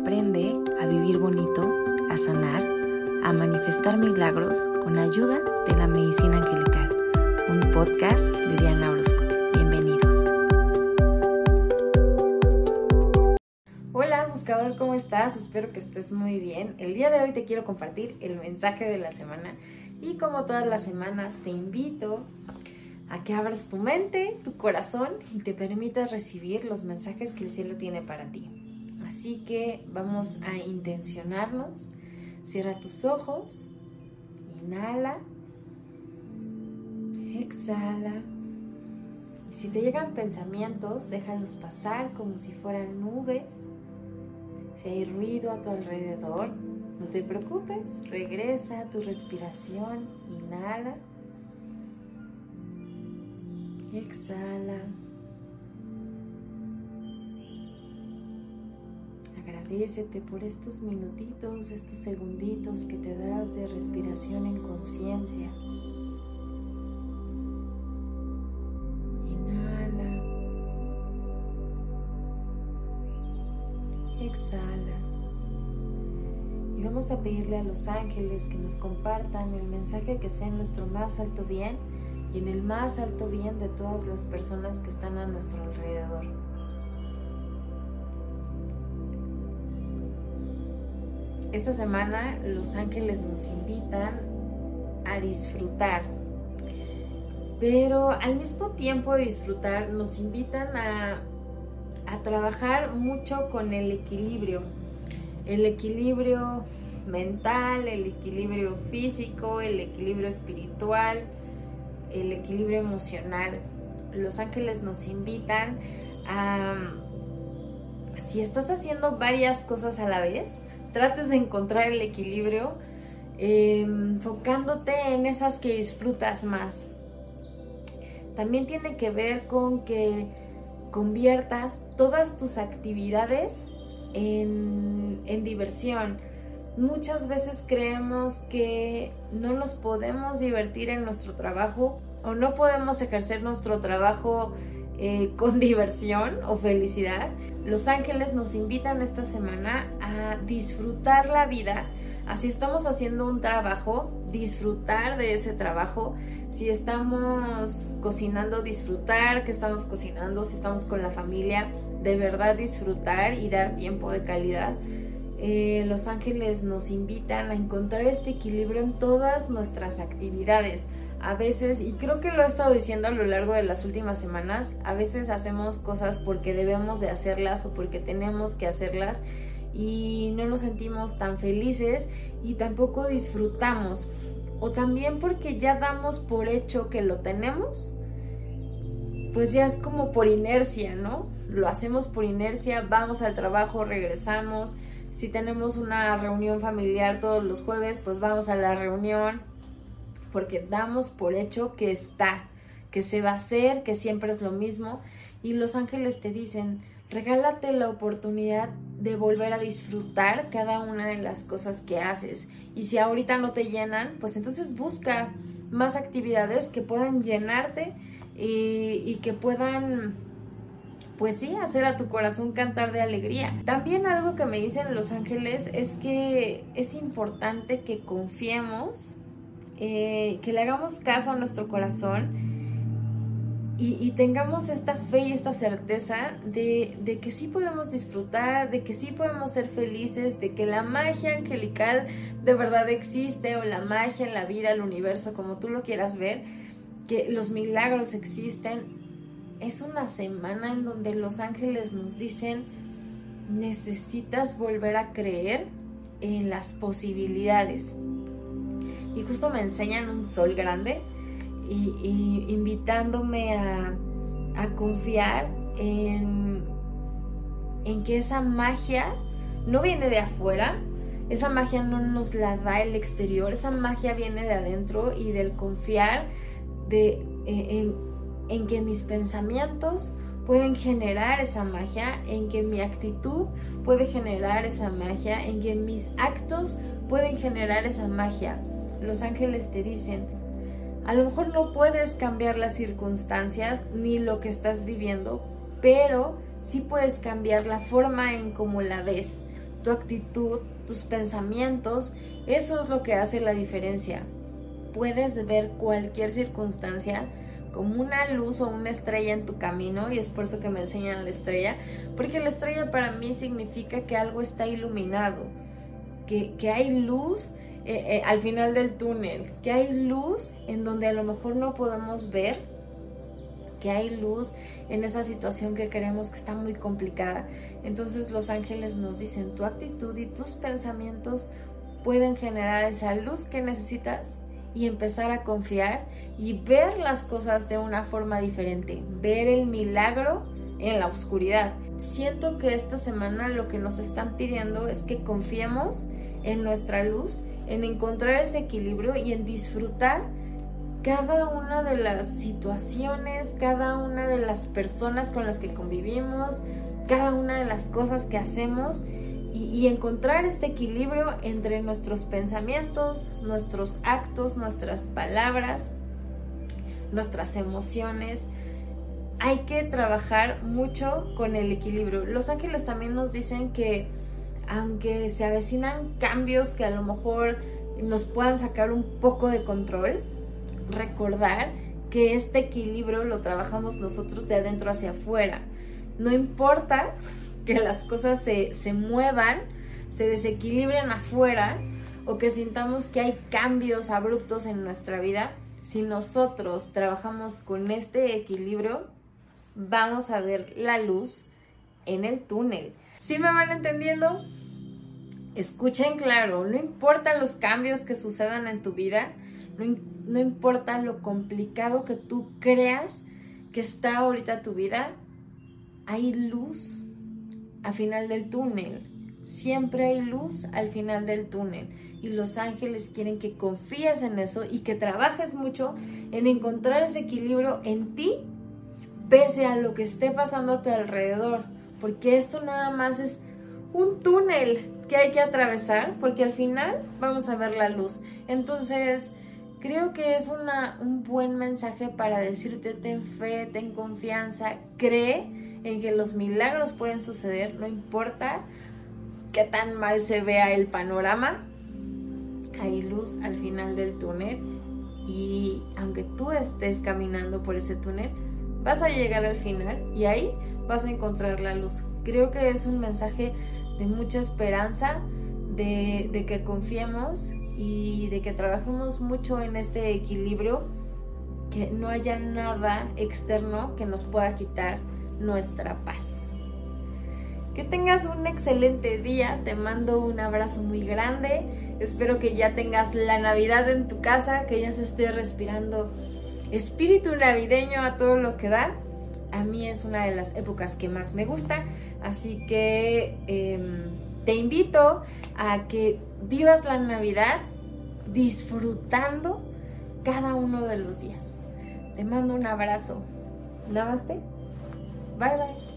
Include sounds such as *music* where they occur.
Aprende a vivir bonito, a sanar, a manifestar milagros con ayuda de la medicina angelical. Un podcast de Diana Orozco. Bienvenidos. Hola buscador, ¿cómo estás? Espero que estés muy bien. El día de hoy te quiero compartir el mensaje de la semana y como todas las semanas te invito a que abras tu mente, tu corazón y te permitas recibir los mensajes que el cielo tiene para ti. Así que vamos a intencionarnos. Cierra tus ojos, inhala, exhala. Y si te llegan pensamientos, déjalos pasar como si fueran nubes. Si hay ruido a tu alrededor, no te preocupes, regresa a tu respiración, inhala exhala. Agradecete por estos minutitos, estos segunditos que te das de respiración en conciencia. Inhala. Exhala. Y vamos a pedirle a los ángeles que nos compartan el mensaje que sea nuestro más alto bien y en el más alto bien de todas las personas que están a nuestro alrededor. Esta semana los ángeles nos invitan a disfrutar, pero al mismo tiempo de disfrutar nos invitan a, a trabajar mucho con el equilibrio, el equilibrio mental, el equilibrio físico, el equilibrio espiritual, el equilibrio emocional. Los ángeles nos invitan a, si estás haciendo varias cosas a la vez, trates de encontrar el equilibrio em, enfocándote en esas que disfrutas más. También tiene que ver con que conviertas todas tus actividades en, en diversión Muchas veces creemos que no nos podemos divertir en nuestro trabajo o no podemos ejercer nuestro trabajo eh, con *laughs* diversión o felicidad. Los ángeles nos invitan esta semana a disfrutar la vida. Así estamos haciendo un trabajo, disfrutar de ese trabajo. Si estamos cocinando, disfrutar que estamos cocinando. Si estamos con la familia, de verdad disfrutar y dar tiempo de calidad eh, los ángeles nos invitan a encontrar este equilibrio en todas nuestras actividades. A veces, y creo que lo he estado diciendo a lo largo de las últimas semanas, a veces hacemos cosas porque debemos de hacerlas o porque tenemos que hacerlas y no nos sentimos tan felices y tampoco disfrutamos. O también porque ya damos por hecho que lo tenemos, pues ya es como por inercia, ¿no? Lo hacemos por inercia, vamos al trabajo, regresamos, si tenemos una reunión familiar todos los jueves, pues vamos a la reunión porque damos por hecho que está, que se va a hacer, que siempre es lo mismo. Y los ángeles te dicen, regálate la oportunidad de volver a disfrutar cada una de las cosas que haces. Y si ahorita no te llenan, pues entonces busca más actividades que puedan llenarte y, y que puedan pues sí, hacer a tu corazón cantar de alegría. También algo que me dicen los ángeles es que es importante que confiemos, eh, que le hagamos caso a nuestro corazón y, tengamos esta fe y esta certeza de, de, que sí podemos disfrutar, de que sí podemos ser felices, de que la magia angelical de verdad existe o la magia en la vida, el universo, como tú lo quieras ver, que los milagros existen es una semana en donde los ángeles nos dicen, necesitas volver a creer en las posibilidades. Y justo me enseñan un sol grande y, invitándome a, confiar en, que esa magia no viene de afuera, esa magia no nos la da el exterior, esa magia viene de adentro y del confiar de, en, en que mis pensamientos pueden generar esa magia, en que mi actitud puede generar esa magia, en que mis actos pueden generar esa magia. Los ángeles te dicen, a lo mejor no puedes cambiar las circunstancias ni lo que estás viviendo, pero sí puedes cambiar la forma en cómo la ves. tu actitud, tus pensamientos, eso es lo que hace la diferencia. Puedes ver cualquier circunstancia como una luz o una estrella en tu camino y es por eso que me enseñan la estrella, porque la estrella para mí significa que algo está iluminado, que, hay luz eh, eh, al final del túnel, que hay luz en donde a lo mejor no podemos ver, que hay luz en esa situación que creemos que está muy complicada. Entonces los ángeles nos dicen, tu actitud y tus pensamientos pueden generar esa luz que necesitas y empezar a confiar y ver las cosas de una forma diferente, ver el milagro en la oscuridad. Siento que esta semana lo que nos están pidiendo es que confiemos en nuestra luz, en encontrar ese equilibrio y en disfrutar cada una de las situaciones, cada una de las personas con las que convivimos, cada una de las cosas que hacemos y, encontrar este equilibrio entre nuestros pensamientos, nuestros actos, nuestras palabras, nuestras emociones. Hay que trabajar mucho con el equilibrio. Los ángeles también nos dicen que aunque se avecinan cambios que a lo mejor nos puedan sacar un poco de control, recordar que este equilibrio lo trabajamos nosotros de adentro hacia afuera. No importa que las cosas se, se muevan, se desequilibren afuera o que sintamos que hay cambios abruptos en nuestra vida, si nosotros trabajamos con este equilibrio, vamos a ver la luz en el túnel. ¿Sí me van entendiendo? Escuchen claro, no importa los cambios que sucedan en tu vida, no, importa lo complicado que tú creas que está ahorita tu vida, hay luz al final del túnel. Siempre hay luz al final del túnel. Y los ángeles quieren que confíes en eso y que trabajes mucho en encontrar ese equilibrio en ti, pese a lo que esté pasando a tu alrededor. Porque esto nada más es un túnel que hay que atravesar, porque al final vamos a ver la luz. Entonces, creo que es un buen mensaje para decirte ten fe, ten confianza, cree en que los milagros pueden suceder, no importa qué tan mal se vea el panorama, hay luz al final del túnel y aunque tú estés caminando por ese túnel, vas a llegar al final y ahí vas a encontrar la luz. Creo que es un mensaje de mucha esperanza, de, que confiemos y de que trabajemos mucho en este equilibrio, que no haya nada externo que nos pueda quitar nuestra paz. Que tengas un excelente día, te mando un abrazo muy grande, espero que ya tengas la Navidad en tu casa, que ya se esté respirando espíritu navideño a todo lo que da. A mí es una de las épocas que más me gusta, así que em, te invito a que vivas la Navidad disfrutando cada uno de los días. Te mando un abrazo. Namaste. Bye bye.